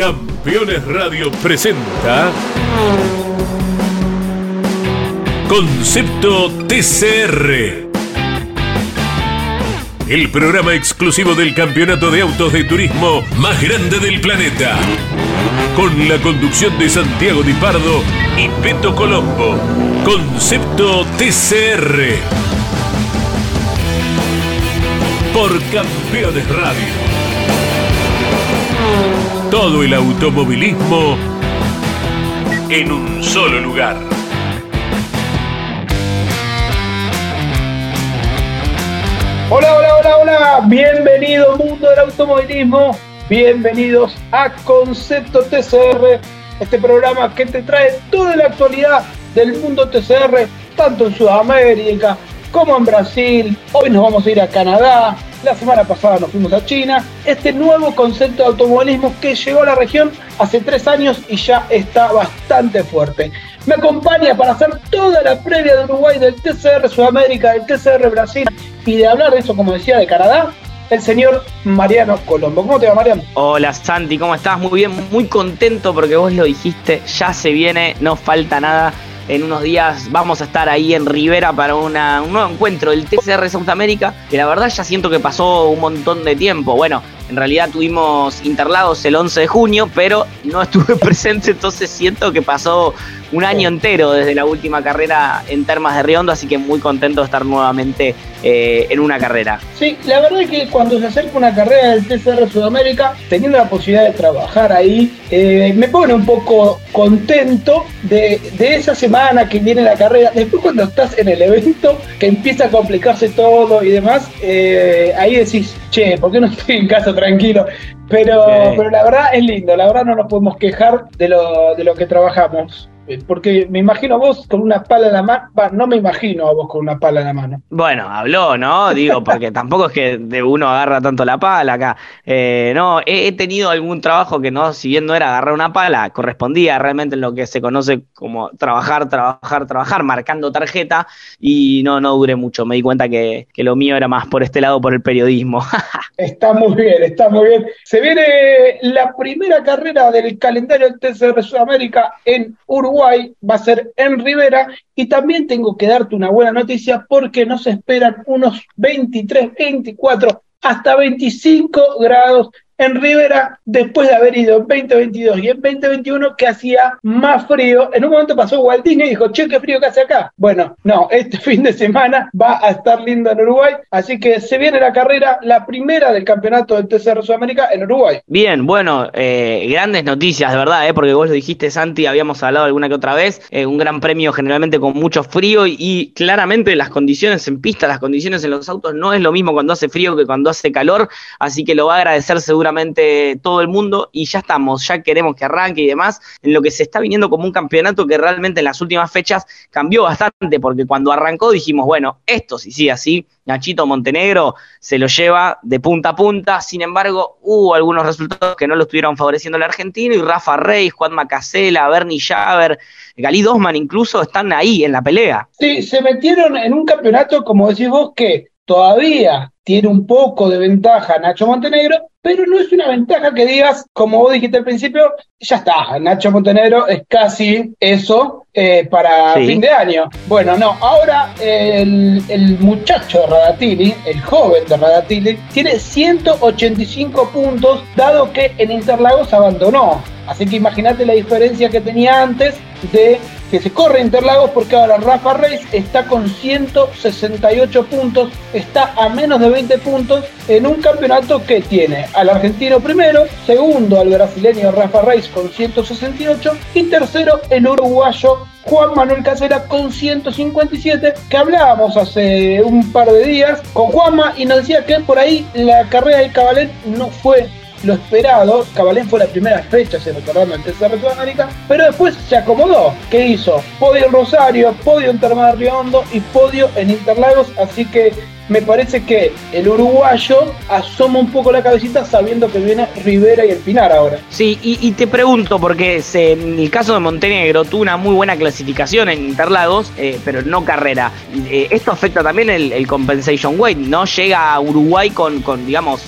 Campeones Radio presenta Concepto TCR. El programa exclusivo del campeonato de autos de turismo más grande del planeta. Con la conducción de Santiago Di Pardo y Peto Colombo. Concepto TCR. Por Campeones Radio. Todo el automovilismo en un solo lugar. Hola, hola, hola, hola. Bienvenido mundo del automovilismo. Bienvenidos a Concepto TCR, este programa que te trae toda la actualidad del mundo TCR, tanto en Sudamérica como en Brasil. Hoy nos vamos a ir a Canadá, la semana pasada nos fuimos a China. Este nuevo concepto de automovilismo que llegó a la región hace tres años y ya está bastante fuerte. Me acompaña para hacer toda la previa de Uruguay, del TCR Sudamérica, del TCR Brasil y de hablar de eso, como decía, de Canadá, el señor Mariano Colombo. ¿Cómo te va, Mariano? Hola, Santi, ¿cómo estás? Muy bien, muy contento porque vos lo dijiste, ya se viene, no falta nada en unos días vamos a estar ahí en Rivera para un nuevo encuentro del TCR América, que la verdad ya siento que pasó un montón de tiempo. Bueno, en realidad tuvimos Interlagos el 11 de junio, pero no estuve presente, entonces siento que pasó un año entero desde la última carrera en Termas de Riondo, así que muy contento de estar nuevamente eh, en una carrera. Sí, la verdad es que cuando se acerca una carrera del TCR Sudamérica, teniendo la posibilidad de trabajar ahí, eh, me pone un poco contento de, esa semana que viene la carrera. Después cuando estás en el evento, que empieza a complicarse todo y demás, eh, ahí decís, che, ¿por qué no estoy en casa tranquilo? Pero, pero la verdad es lindo, la verdad no nos podemos quejar de lo, de lo que trabajamos. Porque me imagino a vos con una pala en la mano, no me imagino a vos con una pala en la mano. Bueno, habló, ¿no? Digo, porque tampoco es que de uno agarra tanto la pala acá. Eh, no, he, tenido algún trabajo que no, si bien no era agarrar una pala, correspondía realmente en lo que se conoce como trabajar, trabajar, trabajar, marcando tarjeta, y no, no duré mucho. Me di cuenta que, que lo mío era más por este lado, por el periodismo. está muy bien, está muy bien. Se viene la primera carrera del calendario del TCR Sudamérica en Uruguay va a ser en Rivera. Y también tengo que darte una buena noticia porque nos esperan unos 23, 24 hasta 25 grados en Rivera después de haber ido en 2022 y en 2021 que hacía más frío. En un momento pasó Walt y dijo, che, qué frío que hace acá. Bueno, no, este fin de semana va a estar lindo en Uruguay, así que se viene la carrera, la primera del campeonato del TCR Sudamérica en Uruguay. Bien, bueno, eh, grandes noticias, de verdad, eh, porque vos lo dijiste, Santi, habíamos hablado alguna que otra vez, eh, un gran premio generalmente con mucho frío y, claramente las condiciones en pista, las condiciones en los autos no es lo mismo cuando hace frío que cuando hace calor, así que lo va a agradecer seguramente todo el mundo y ya estamos, ya queremos que arranque y demás, en lo que se está viniendo como un campeonato que realmente en las últimas fechas cambió bastante, porque cuando arrancó dijimos, bueno, esto sí sí así, Nachito Montenegro se lo lleva de punta a punta, sin embargo hubo algunos resultados que no lo estuvieron favoreciendo el argentino y Rafa Rey, Juan Macasela, Bernie Javer, Galí Dosman incluso están ahí en la pelea. Sí, se metieron en un campeonato, como decís vos, que todavía tiene un poco de ventaja Nacho Montenegro, pero no es una ventaja que digas, como vos dijiste al principio, ya está, Nacho Montenegro es casi eso eh, para fin de año. Bueno, no, ahora el, el, muchacho de Radatili, el joven de Radatili, tiene 185 puntos, dado que en Interlagos abandonó. Así que imagínate la diferencia que tenía antes de que se corre Interlagos porque ahora Rafa Reis está con 168 puntos, está a menos de 20 puntos en un campeonato que tiene al argentino primero, segundo al brasileño Rafa Reis con 168 y tercero el uruguayo Juan Manuel Casera con 157, que hablábamos hace un par de días con Juanma y nos decía que por ahí la carrera del Cabalet no fue lo esperado. Cabalén fue la primera fecha, se recordando en TCR Sudamérica, pero después se acomodó. ¿Qué hizo? Podio en Rosario, podio en Terma de Riondo y podio en Interlagos, así que me parece que el uruguayo asoma un poco la cabecita sabiendo que viene Rivera y el Pinar ahora. Sí, y, te pregunto, porque en el caso de Montenegro tuvo una muy buena clasificación en Interlagos, eh, pero no carrera. Eh, esto afecta también el, compensation weight, ¿no? Llega a Uruguay con, con digamos,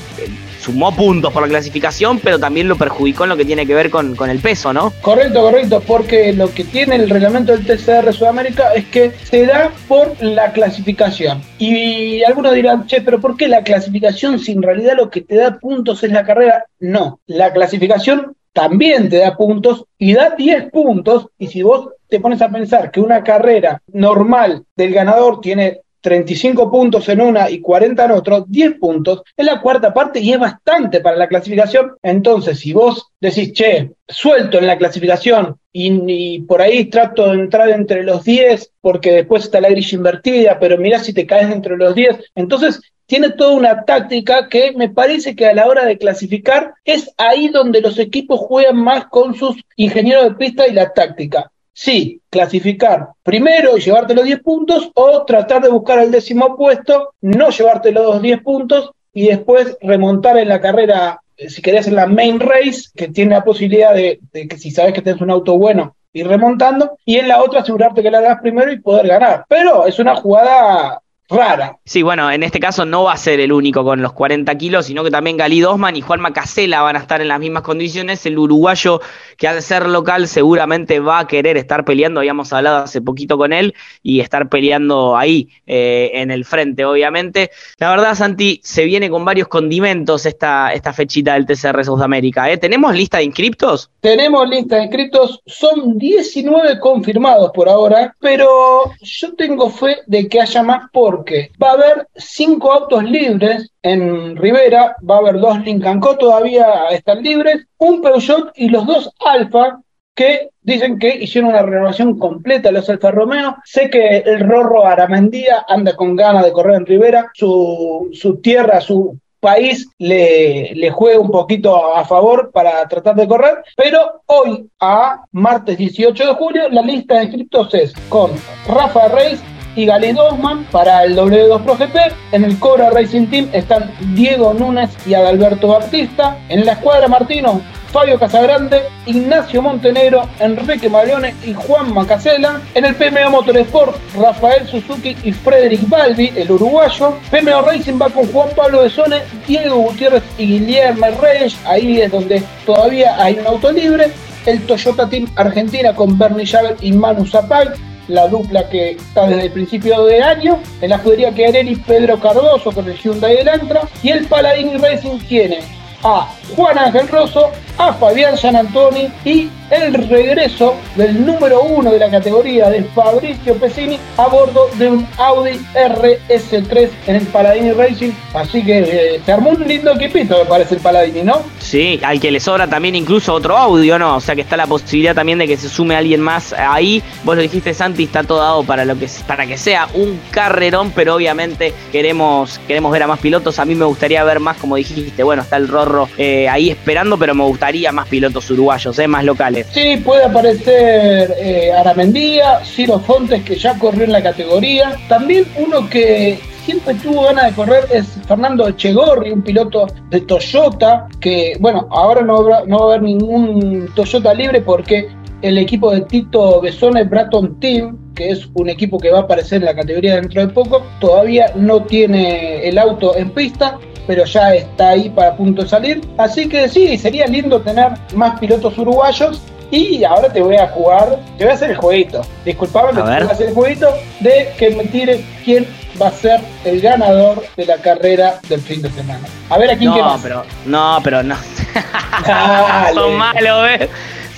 sumó puntos por la clasificación, pero también lo perjudicó en lo que tiene que ver con, con el peso, ¿no? Correcto, correcto, porque lo que tiene el reglamento del TCR Sudamérica es que se da por la clasificación. Y algunos dirán, che, pero ¿por qué la clasificación si en realidad lo que te da puntos es la carrera? No, la clasificación también te da puntos y da 10 puntos y si vos te pones a pensar que una carrera normal del ganador tiene 35 puntos en una y 40 en otro, 10 puntos, es la cuarta parte y es bastante para la clasificación. Entonces, si vos decís, che, suelto en la clasificación y, por ahí trato de entrar entre los 10 porque después está la grilla invertida, pero mirá si te caes entre los 10, entonces tiene toda una táctica que me parece que a la hora de clasificar es ahí donde los equipos juegan más con sus ingenieros de pista y la táctica. Sí, clasificar primero y llevarte los 10 puntos o tratar de buscar el décimo puesto, no llevarte los 10 puntos y después remontar en la carrera, eh, si querés en la main race, que tiene la posibilidad de, que si sabes que tienes un auto bueno, ir remontando, y en la otra asegurarte que la hagas primero y poder ganar. Pero es una jugada rara. Sí, bueno, en este caso no va a ser el único con los 40 kilos, sino que también Galí Dosman y Juan Macasela van a estar en las mismas condiciones. El uruguayo, que al ser local, seguramente va a querer estar peleando. Habíamos hablado hace poquito con él y estar peleando ahí eh, en el frente, obviamente. La verdad, Santi, se viene con varios condimentos esta, esta fechita del TCR Sudamérica. ¿eh? ¿Tenemos lista de inscriptos? Tenemos lista de inscriptos, son 19 confirmados por ahora, pero yo tengo fe de que haya más por porque va a haber cinco autos libres en Rivera, va a haber dos Lincoln Co todavía están libres, un Peugeot y los dos Alfa que dicen que hicieron una renovación completa los Alfa Romeo. Sé que el Rorro Aramendía anda con ganas de correr en Rivera, su, su tierra, su país le, le juega un poquito a favor para tratar de correr, pero hoy, a martes 18 de julio, la lista de inscriptos es con Rafa Reis, y Gali Dosman para el W2 Pro GP. En el Cobra Racing Team están Diego Núñez y Adalberto Baptista. En la escuadra Martino, Fabio Casagrande, Ignacio Montenegro, Enrique Marione y Juan Macasela. En el PMO Motorsport, Rafael Suzuki y Frederick Balbi, el uruguayo. PMO Racing va con Juan Pablo de Sone, Diego Gutiérrez y Guillermo Reyes. Ahí es donde todavía hay un auto libre. El Toyota Team Argentina con Bernie Javel y Manu Zapag la dupla que está desde el principio de año. En la escudería y Pedro Cardoso con el Hyundai Elantra. Y el Paladini Racing tiene a Juan Ángel Rosso, a Fabián San Antoni y el regreso del número uno de la categoría de Fabricio Pesini a bordo de un Audi RS3 en el Paladini Racing. Así que eh, se armó un lindo equipito, me parece el Paladini, ¿no? Sí, al que le sobra también incluso otro audio, ¿no? O sea que está la posibilidad también de que se sume alguien más ahí. Vos lo dijiste, Santi, está todo dado para, lo que, para que sea un carrerón, pero obviamente queremos, queremos ver a más pilotos. A mí me gustaría ver más, como dijiste, bueno, está el Rorro eh, ahí esperando, pero me gustaría más pilotos uruguayos, ¿eh? más locales. Sí, puede aparecer eh, Aramendía, Ciro Fontes, que ya corrió en la categoría. También uno que siempre tuvo ganas de correr es Fernando Echegorri, un piloto de Toyota, que bueno, ahora no, no va a haber ningún Toyota libre porque el equipo de Tito Besone Bratton Team, que es un equipo que va a aparecer en la categoría dentro de poco, todavía no tiene el auto en pista, pero ya está ahí para punto de salir. Así que sí, sería lindo tener más pilotos uruguayos. Y ahora te voy a jugar, te voy a hacer el jueguito. Disculpame, te voy a hacer el jueguito de que me tires quién va a ser el ganador de la carrera del fin de semana. A ver a quién no, pero No, pero no. Son malos, ¿ves?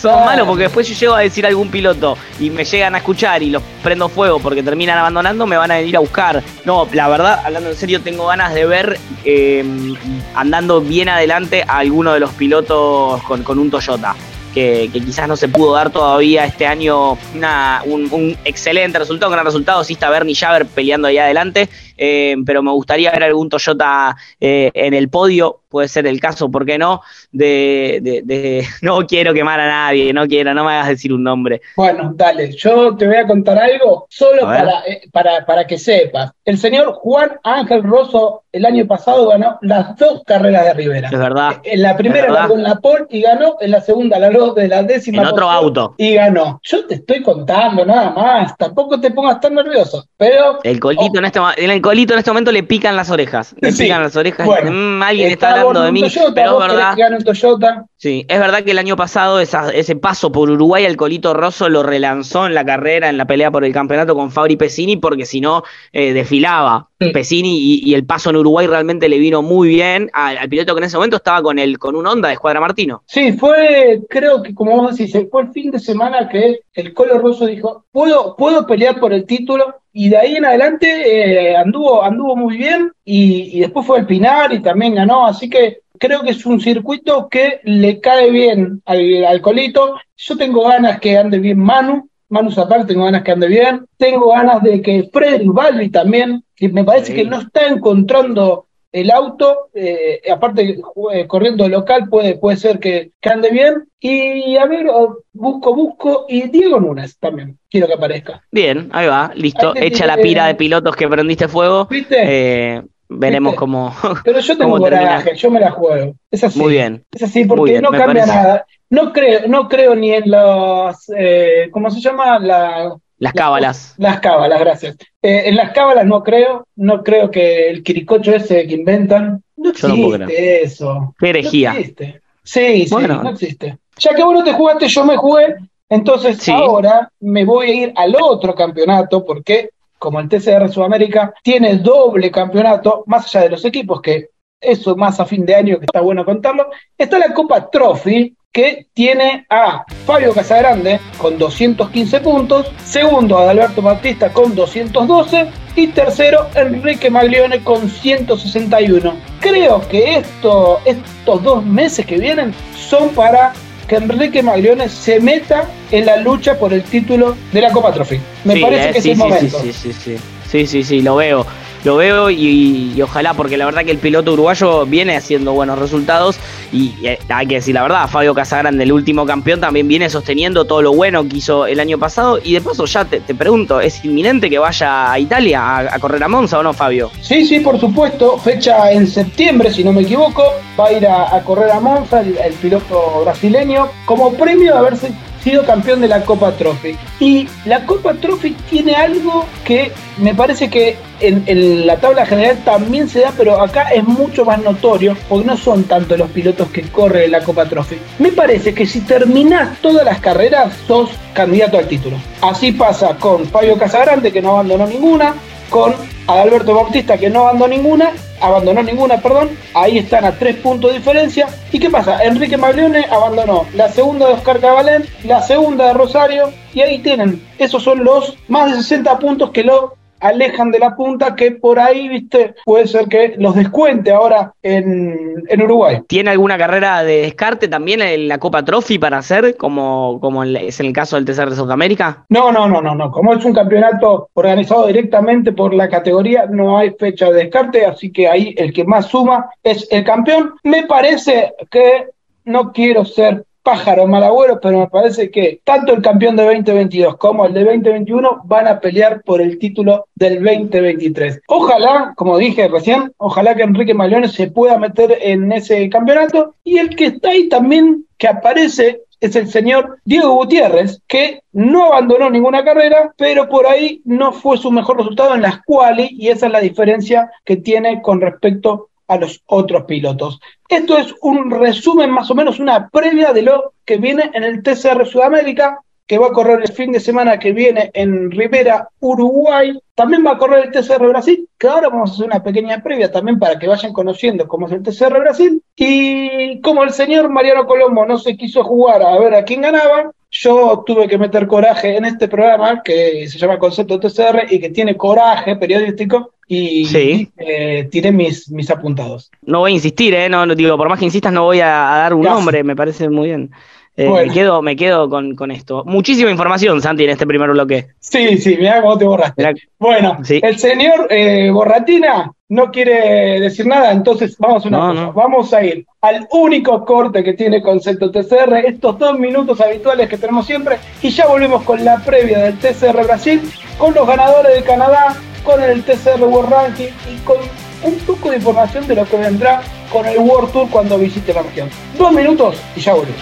Son malos porque después yo llego a decir a algún piloto y me llegan a escuchar y los prendo fuego porque terminan abandonando, me van a venir a buscar. No, la verdad, hablando en serio, tengo ganas de ver em, andando bien adelante a alguno de los pilotos con, con un Toyota. Que, quizás no se pudo dar todavía este año una, un, excelente resultado, un gran resultado. Sí está Bernie Javer peleando ahí adelante, eh, pero me gustaría ver algún Toyota eh, en el podio puede ser el caso, ¿por qué no? De, no quiero quemar a nadie, no quiero, no me hagas decir un nombre. Bueno, dale, yo te voy a contar algo solo para, eh, para, para que sepas. El señor Juan Ángel Rosso el año pasado ganó las dos carreras de Rivera. Es verdad. En la primera ganó en la pole y ganó, en la segunda la de la décima. En otro auto. Y ganó. Yo te estoy contando nada más, tampoco te pongas tan nervioso, pero... El colito, en este, el Colito en este momento le pican las orejas. Le Sí. pican las orejas. Bueno, Mm, alguien está, Está hablando de mí. Toyota, pero vos verdad. que gane un Toyota. Sí, es verdad que el año pasado esa- ese paso por Uruguay al Colito Rosso lo relanzó en la carrera, en la pelea por el campeonato con Fabri Pesini, porque si no eh, desfilaba Sí. Pesini y, y el paso en Uruguay realmente le vino muy bien al, al piloto que en ese momento estaba con el con un Honda de Escuadra Martino. Sí, fue, creo que como vos decís, fue el fin de semana que el Colo Rosso dijo, puedo, puedo pelear por el título, y de ahí en adelante eh, anduvo, anduvo muy bien, y, y después fue el Pinar y también ganó, así que creo que es un circuito que le cae bien al, al Colito. Yo tengo ganas que ande bien Manu, Manu Zapata tengo ganas que ande bien, tengo ganas de que Frederick Balbi también, que me parece Sí. que no está encontrando el auto, eh, aparte eh, corriendo local puede, puede ser que, que ande bien. Y a ver, busco, busco. Y Diego Núñez también, quiero que aparezca. Bien, ahí va, listo. Echa la pira de pilotos que prendiste fuego. ¿Viste? Veremos ¿Viste? cómo. Pero yo tengo coraje, yo me la juego. Es así. Muy bien. Es así, porque bien, no cambia parece. nada. No creo, no creo ni en los, eh, ¿cómo se llama? La, Las cábalas. Las cábalas, gracias. Eh, en las cábalas no creo, no creo que el quiricocho ese que inventan, no Yo no puedo existe eso. Qué herejía. No existe. Sí, sí, Bueno. no existe. Ya que vos no te jugaste, yo me jugué, entonces Sí. ahora me voy a ir al otro campeonato, porque como el TCR Sudamérica tiene doble campeonato, más allá de los equipos, que eso más a fin de año, que está bueno contarlo, está la Copa Trophy, que tiene a Fabio Casagrande con 215 puntos, segundo Adalberto Bautista con 212 y tercero Enrique Maglione con 161. Creo que esto, estos dos meses que vienen son para que Enrique Maglione se meta en la lucha por el título de la Copa Trophy. Me Sí, parece eh, que sí, es el sí, momento. Sí, sí, sí, sí. Sí, sí, sí, lo veo. Lo veo y, ojalá, porque la verdad que el piloto uruguayo viene haciendo buenos resultados y eh, hay que decir la verdad, Fabio Casagrande, el último campeón, también viene sosteniendo todo lo bueno que hizo el año pasado y de paso ya te, te pregunto, ¿es inminente que vaya a Italia a, a correr a Monza o no, Fabio? Sí, sí, por supuesto. Fecha en septiembre, si no me equivoco. Va a ir a, a correr a Monza el, el piloto brasileño como premio de haberse sido campeón de la Copa Trophy. Y la Copa Trophy tiene algo que me parece que en, la tabla general también se da, pero acá es mucho más notorio porque no son tanto los pilotos que corren la Copa Trophy. Me parece que si terminás todas las carreras, sos candidato al título. Así pasa con Fabio Casagrande, que no abandonó ninguna, con Adalberto Bautista que no abandonó ninguna, abandonó ninguna, perdón, ahí están a tres puntos de diferencia. ¿Y qué pasa? Enrique Maglione abandonó la segunda de Oscar Cabalén, la segunda de Rosario, y ahí tienen, esos son los más de 60 puntos que lo alejan de la punta, que por ahí, viste, puede ser que los descuente ahora en, en Uruguay. ¿Tiene alguna carrera de descarte también en la Copa Trophy para hacer, como, como es en el caso del TCR de Sudamérica? No, no, no, no, no. Como es un campeonato organizado directamente por la categoría, no hay fecha de descarte, así que ahí el que más suma es el campeón. Me parece que no quiero ser pájaro malagüero, pero me parece que tanto el campeón de 2022 como el de 2021 van a pelear por el título del 2023. Ojalá, como dije recién, ojalá que Enrique Maglione se pueda meter en ese campeonato y el que está ahí también, que aparece es el señor Diego Gutiérrez, que no abandonó ninguna carrera, pero por ahí no fue su mejor resultado en las quali y esa es la diferencia que tiene con respecto a los otros pilotos. Esto es un resumen, más o menos una previa de lo que viene en el TCR Sudamérica, que va a correr el fin de semana que viene en Rivera, Uruguay. También va a correr el TCR Brasil, que ahora vamos a hacer una pequeña previa también para que vayan conociendo cómo es el TCR Brasil. Y como el señor Mariano Colombo no se quiso jugar a ver a quién ganaba, yo tuve que meter coraje en este programa que se llama Concepto TCR y que tiene coraje periodístico y Sí. eh, tiré mis, mis apuntados. No voy a insistir, ¿eh? No, no, digo, por más que insistas, no voy a, a dar un Gracias. nombre, me parece muy bien. Eh, Bueno. Me quedo, me quedo con, con esto. Muchísima información, Santi, en este primer bloque. Sí, sí, mirá cómo te borraste. Mirá- Bueno, Sí. el señor eh, Borratina no quiere decir nada, entonces vamos a una No, cosa. no. Vamos a ir al único corte que tiene Concepto TCR, estos dos minutos habituales que tenemos siempre, y ya volvemos con la previa del TCR Brasil, con los ganadores de Canadá, con el TCR World Ranking y con un poco de información de lo que vendrá con el World Tour cuando visite la región. Dos minutos y ya volvemos.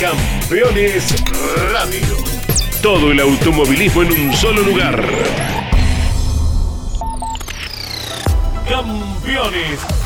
Campeones Radio. Todo el automovilismo en un solo lugar. Campeones.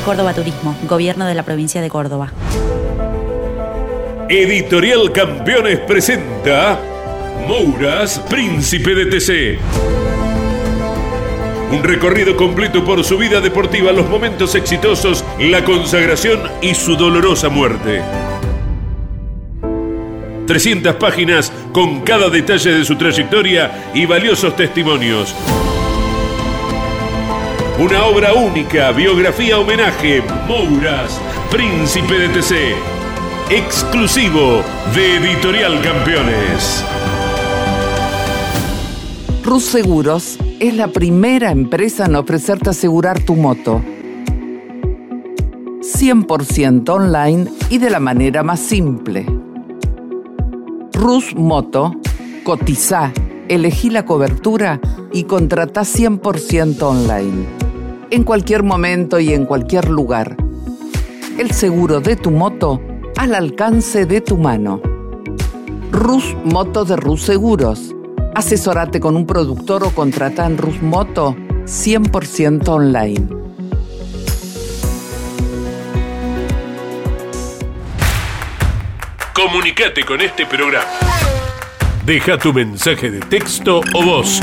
Córdoba Turismo, Gobierno de la Provincia de Córdoba. Editorial Campeones presenta Mouras, Príncipe de TC. Un recorrido completo por su vida deportiva, los momentos exitosos, la consagración y su dolorosa muerte. 300 páginas con cada detalle de su trayectoria y valiosos testimonios. Una obra única, biografía homenaje, Mouras, Príncipe de TC. Exclusivo de Editorial Campeones. Rus Seguros es la primera empresa en ofrecerte asegurar tu moto. 100% online y de la manera más simple. Rus Moto, cotiza, elegí la cobertura y contrata 100% online. En cualquier momento y en cualquier lugar. El seguro de tu moto al alcance de tu mano. Rus Moto de Rus Seguros. Asesórate con un productor o contrata en Rus Moto 100% online. Comunicate con este programa. Deja tu mensaje de texto o voz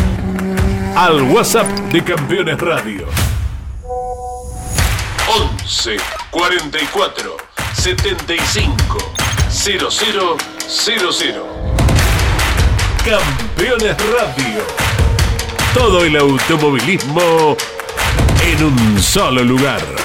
al WhatsApp de Campeones Radio. 11 44 75 0000. Campeones Radio. Todo el automovilismo en un solo lugar.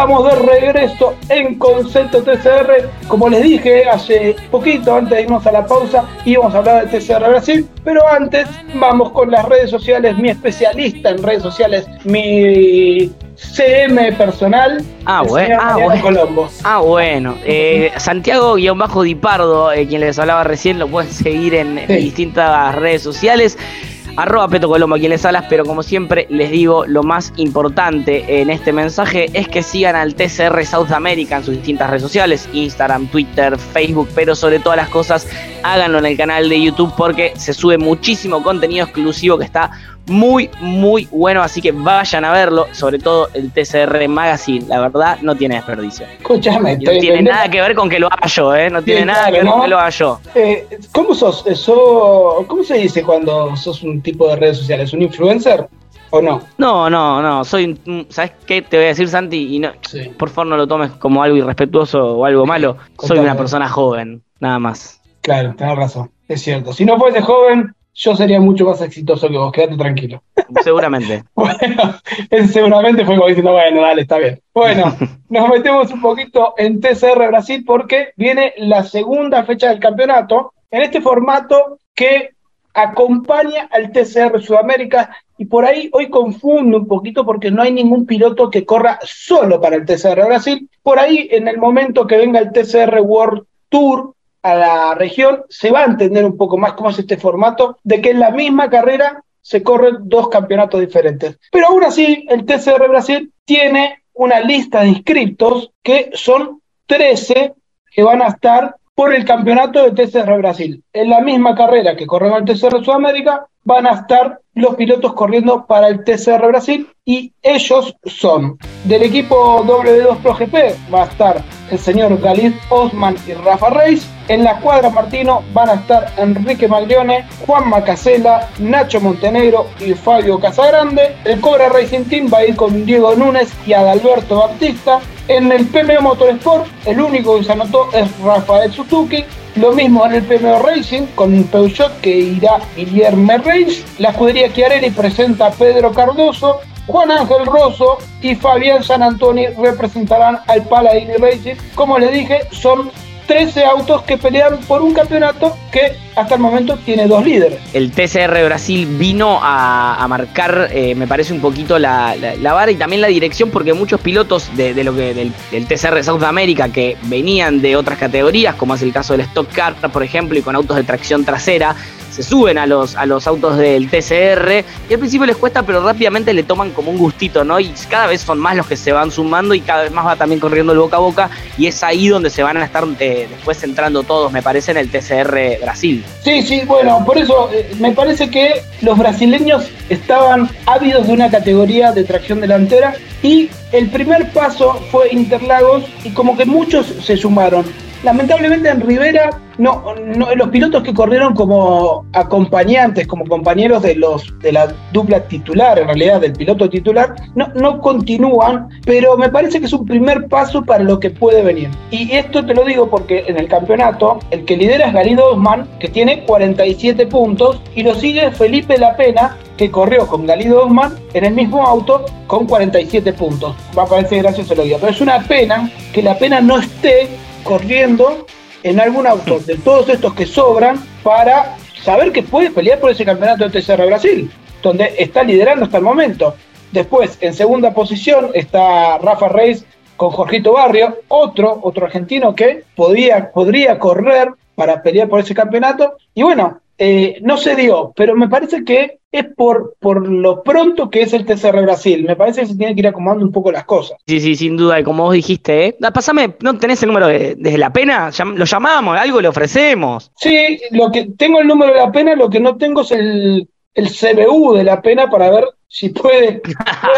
Estamos de regreso en Concepto TCR. Como les dije hace poquito, antes de irnos a la pausa, íbamos a hablar de TCR Brasil. Pero antes, vamos con las redes sociales. Mi especialista en redes sociales, mi CM personal. Ah, bueno. Ah, bueno. Colombo. Ah, bueno. Eh, Santiago-Dipardo, eh, quien les hablaba recién, lo pueden seguir en, distintas redes sociales. Arroba Peto Colombo, quien les hablas, pero como siempre les digo, lo más importante en este mensaje es que sigan al TCR South America en sus distintas redes sociales, Instagram, Twitter, Facebook, pero sobre todas las cosas, háganlo en el canal de YouTube porque se sube muchísimo contenido exclusivo que está muy, muy bueno, así que vayan a verlo, sobre todo el TCR Magazine, la verdad no tiene desperdicio. Escúchame, no tiene nada que ver con que lo haga yo, ¿eh? No tiene Sí, nada claro, que ver con que lo haga yo. Eh, ¿Cómo sos? Eh, sos- ¿Cómo se dice cuando sos un tipo de redes sociales? ¿Un influencer o no? No, no, no, soy, ¿sabes qué te voy a decir, Santi? Y no, Sí. por favor no lo tomes como algo irrespetuoso o algo malo. Soy una persona joven, nada más. Claro, tenés razón, es cierto. Si no fuese joven, yo sería mucho más exitoso que vos, quédate tranquilo. Seguramente. Bueno, seguramente fue como diciendo, bueno, dale, está bien. Bueno, nos metemos un poquito en TCR Brasil porque viene la segunda fecha del campeonato en este formato que acompaña al TCR Sudamérica y por ahí hoy confundo un poquito porque no hay ningún piloto que corra solo para el TCR Brasil. Por ahí en el momento que venga el TCR World Tour a la región se va a entender un poco más cómo es este formato de que en la misma carrera se corren dos campeonatos diferentes. Pero aún así, el TCR Brasil tiene una lista de inscriptos que son 13 que van a estar por el campeonato de TCR Brasil. En la misma carrera que corren el TCR Sudamérica, van a estar los pilotos corriendo para el TCR Brasil y ellos son del equipo W2 Pro GP va a estar el señor Galid Osman y Rafa Reis. En la cuadra Martino van a estar Enrique Maglione, Juan Macasela, Nacho Montenegro y Fabio Casagrande. El Cobra Racing Team va a ir con Diego Núñez y Adalberto Baptista. En el PMO Motorsport, el único que se anotó es Rafael Suzuki. Lo mismo en el PMO Racing con Peugeot que irá Guillermo Reis. La escudería Chiarelli presenta a Pedro Cardoso. Juan Ángel Rosso y Fabián San Antonio representarán al Paladini Racing. Como les dije, son 13 autos que pelean por un campeonato que hasta el momento tiene dos líderes. El TCR Brasil vino a, marcar, eh, me parece, un poquito la, vara y también la dirección, porque muchos pilotos de, lo que del, del, TCR South America que venían de otras categorías, como es el caso del Stock Car, por ejemplo, y con autos de tracción trasera, se suben a los, a los autos del TCR y al principio les cuesta, pero rápidamente le toman como un gustito, ¿no? Y cada vez son más los que se van sumando y cada vez más va también corriendo el boca a boca y es ahí donde se van a estar eh, después entrando todos, me parece, en el TCR Brasil. Sí, sí, bueno, por eso eh, me parece que los brasileños estaban ávidos de una categoría de tracción delantera y el primer paso fue Interlagos y como que muchos se sumaron. Lamentablemente en Rivera, no, los pilotos que corrieron como acompañantes, como compañeros de los de la dupla titular, en realidad del piloto titular, no, no continúan, pero me parece que es un primer paso para lo que puede venir. Y esto te lo digo porque en el campeonato el que lidera es Galido Osman, que tiene 47 puntos, y lo sigue Felipe La Pena, que corrió con Galido Osman en el mismo auto con 47 puntos. Va a parecer gracioso lo digo, pero es una pena que La Pena no esté corriendo en algún auto de todos estos que sobran para saber que puede pelear por ese campeonato de TCR Brasil, donde está liderando hasta el momento. Después, en segunda posición, está Rafa Reis con Jorgito Barrio, otro, otro argentino que podía, podría correr para pelear por ese campeonato. Y bueno, eh, no se dio, pero me parece que es por, por lo pronto que es el TCR Brasil. Me parece que se tiene que ir acomodando un poco las cosas. Sí, sí, sin duda. Y como vos dijiste, ¿eh? Pásame, ¿no tenés el número de, La Pena? Lo llamamos, algo le ofrecemos. Sí, lo que tengo el número de La Pena, lo que no tengo es el, el CBU de La Pena para ver si puede,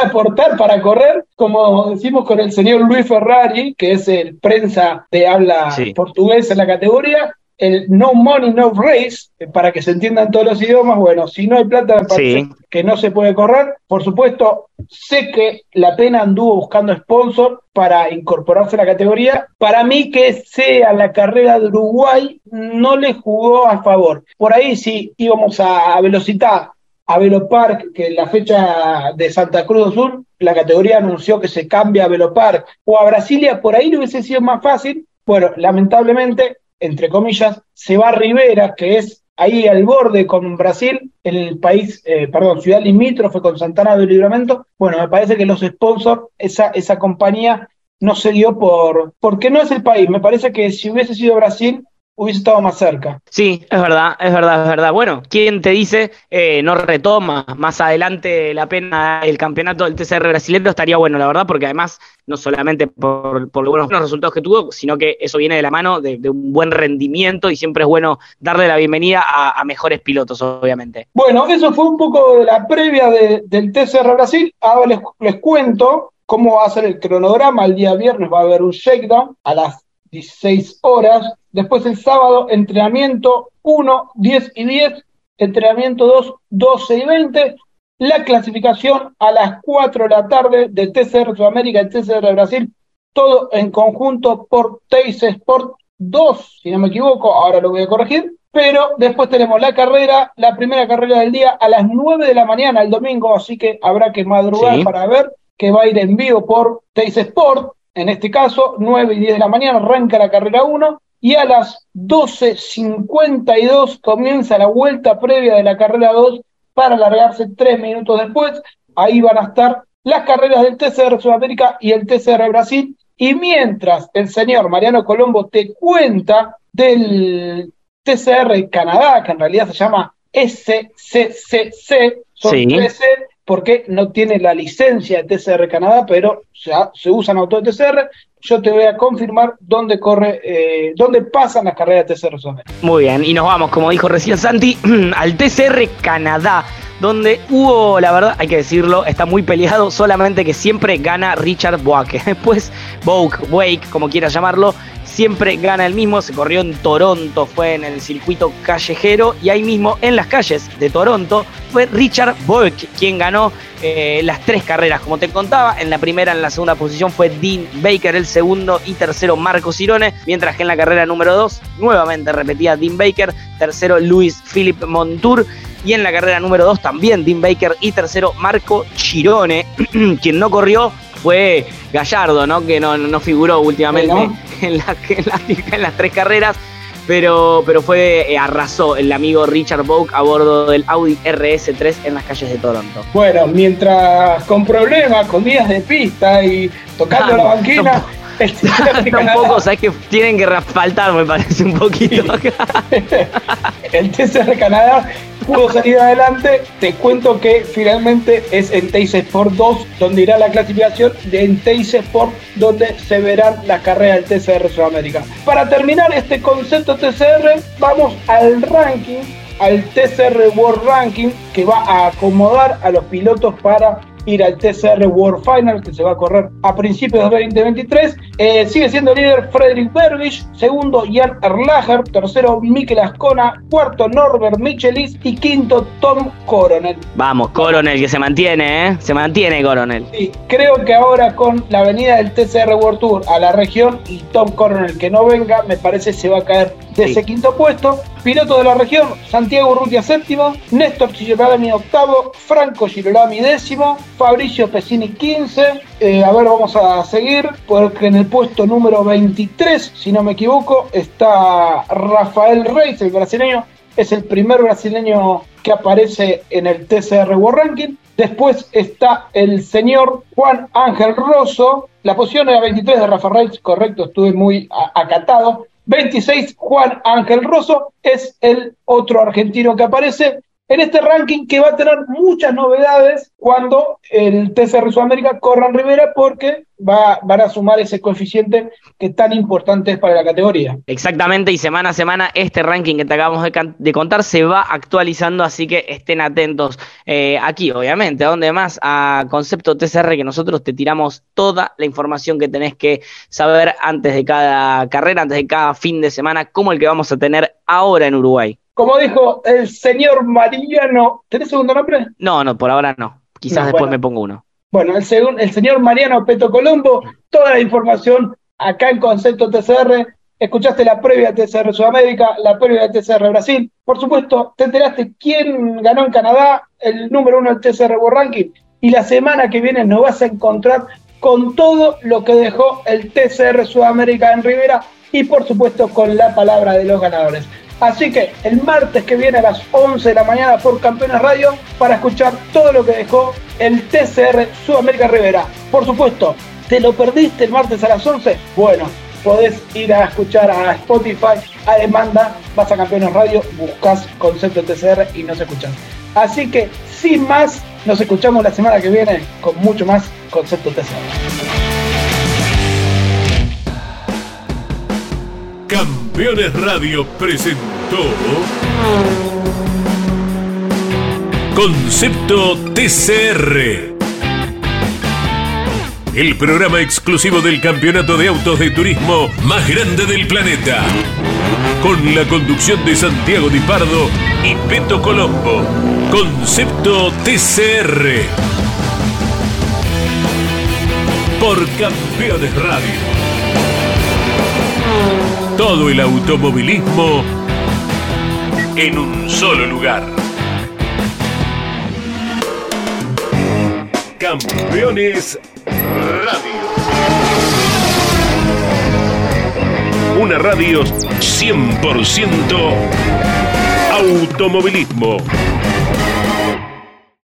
aportar para correr, como decimos con el señor Luis Ferrari, que es el prensa de habla portuguesa en la categoría, el no money, no race, eh, para que se entiendan todos los idiomas, bueno, si no hay plata, me parece que no se puede correr. Por supuesto, sé que la pena anduvo buscando sponsor para incorporarse a la categoría. Para mí que sea la carrera de Uruguay no le jugó a favor. Por ahí sí íbamos a, a velocidad, a Velopark, que en la fecha de Santa Cruz do Sur, la categoría anunció que se cambia a Velopark, o a Brasilia, por ahí no hubiese sido más fácil. Bueno, lamentablemente entre comillas, se va a Rivera, que es ahí al borde con Brasil, el país, eh, perdón, ciudad limítrofe con Santana del Libramento. Bueno, me parece que los sponsors, esa, esa compañía no se dio por, porque no es el país. Me parece que si hubiese sido Brasil, hubiese estado más cerca. Sí, es verdad, es verdad, es verdad. Bueno, ¿quién te dice eh, no retoma más adelante la pena el campeonato del TCR brasileño? Estaría bueno, la verdad, porque además, no solamente por, por los buenos resultados que tuvo, sino que eso viene de la mano de, un buen rendimiento y siempre es bueno darle la bienvenida a, mejores pilotos, obviamente. Bueno, eso fue un poco de la previa del TCR Brasil. Ahora les, les cuento cómo va a ser el cronograma. El día viernes va a haber un shakedown a las 16 horas Después el sábado, entrenamiento 1, 10 y 10. Entrenamiento 2, 12 y 20. La clasificación a las 4 de la tarde de TCR Sudamérica y TCR Brasil. Todo en conjunto por Teis Sport 2, si no me equivoco, ahora lo voy a corregir. Pero después tenemos la carrera, la primera carrera del día a las 9 de la mañana el domingo, así que habrá que madrugar para ver que va a ir en vivo por Teis Sport. En este caso, 9 y 10 de la mañana arranca la carrera 1 y a las 12.52 comienza la vuelta previa de la carrera 2 para alargarse tres minutos después. Ahí van a estar las carreras del TCR Sudamérica y el TCR Brasil. Y mientras el señor Mariano Colombo te cuenta del TCR Canadá, que en realidad se llama SCCC, son 13, porque no tiene la licencia de TCR Canadá, pero se usan autos de TCR. Yo te voy a confirmar dónde corre, eh, dónde pasan las carreras de TCR Sudamérica. Muy bien, y nos vamos, como dijo recién Santi, al TCR Canadá donde hubo, la verdad, hay que decirlo, está muy peleado, solamente que siempre gana Richard Boake. Después, Boak, Wake, como quieras llamarlo, siempre gana el mismo. Se corrió en Toronto, fue en el circuito callejero y ahí mismo en las calles de Toronto fue Richard Boak quien ganó eh, las tres carreras. Como te contaba, en la primera, en la segunda posición fue Dean Baker, el segundo y tercero Marco Cirone, mientras que en la carrera número dos, nuevamente repetía Dean Baker, tercero Luis Philip Montour y en la carrera número 2 también Dean Baker y tercero Marco Chirone. Quien no corrió fue Gallardo, ¿no? Que no, no figuró últimamente en, en, las tres carreras. Pero, pero fue, eh, arrasó el amigo Richard Boak a bordo del Audi RS3 en las calles de Toronto. Bueno, mientras con problemas, con días de pista y tocando la banquina, Tampoco, sabes que tienen que faltar, me parece un poquito el TCR Canadá pudo salir adelante. Te cuento que finalmente es en Teis Sport 2 donde irá la clasificación, de en Teis Sport donde se verán las carreras del TCR Sudamérica. Para terminar este concepto TCR, vamos al ranking, al TCR World Ranking, que va a acomodar a los pilotos para ir al TCR World Final que se va a correr a principios de 2023. Eh, sigue siendo líder Frederick Bergisch, segundo Jan Erlacher, tercero Mikel Ascona, cuarto Norbert Michelis y quinto Tom Coronel. Vamos, Coronel que se mantiene, ¿eh? Se mantiene Coronel. Sí, creo que ahora con la venida del TCR World Tour a la región y Tom Coronel que no venga, me parece se va a caer de ese quinto puesto. Piloto de la región, Santiago Urrutia séptimo, Néstor Girolami octavo, Franco Girolami décimo, Fabricio Pesini 15. Eh, a ver, vamos a seguir, porque en el puesto número 23, si no me equivoco, está Rafael Reis, el brasileño. Es el primer brasileño que aparece en el TCR World Ranking. Después está el señor Juan Ángel Rosso. La posición era 23 de Rafael Reis, correcto, estuve muy acatado. 26, Juan Ángel Rosso, es el otro argentino que aparece en este ranking que va a tener muchas novedades cuando el TCR Sudamérica corra en Rivera porque va, van a sumar ese coeficiente que tan importante es para la categoría. Exactamente, y semana a semana este ranking que te acabamos de, contar se va actualizando, así que estén atentos eh, aquí, obviamente, a donde más a Concepto TCR que nosotros te tiramos toda la información que tenés que saber antes de cada carrera, antes de cada fin de semana, como el que vamos a tener ahora en Uruguay. Como dijo el señor Mariano, ¿tenés segundo nombre? No, no, por ahora no. Quizás después me pongo uno. Bueno, el, el señor Mariano Peto Colombo, toda la información acá en Concepto TCR. Escuchaste la previa de TCR Sudamérica, la previa de TCR Brasil. Por supuesto, te enteraste quién ganó en Canadá, el número uno del TCR World Ranking. Y la semana que viene nos vas a encontrar con todo lo que dejó el TCR Sudamérica en Rivera y por supuesto con la palabra de los ganadores. Así que el martes que viene a las 11 de la mañana por Campeones Radio para escuchar todo lo que dejó el TCR Sudamérica Rivera. Por supuesto, ¿te lo perdiste el martes a las 11? Bueno, podés ir a escuchar a Spotify a demanda, vas a Campeones Radio, buscas Concepto TCR y nos escuchas. Así que, sin más, nos escuchamos la semana que viene con mucho más Concepto TCR. Campeones Radio presentó Concepto TCR. El programa exclusivo del campeonato de autos de turismo más grande del planeta. Con la conducción de Santiago Di Pardo y Peto Colombo. Concepto TCR. Por Campeones Radio todo el automovilismo en un solo lugar. Campeones Radio. Una radio 100% automovilismo.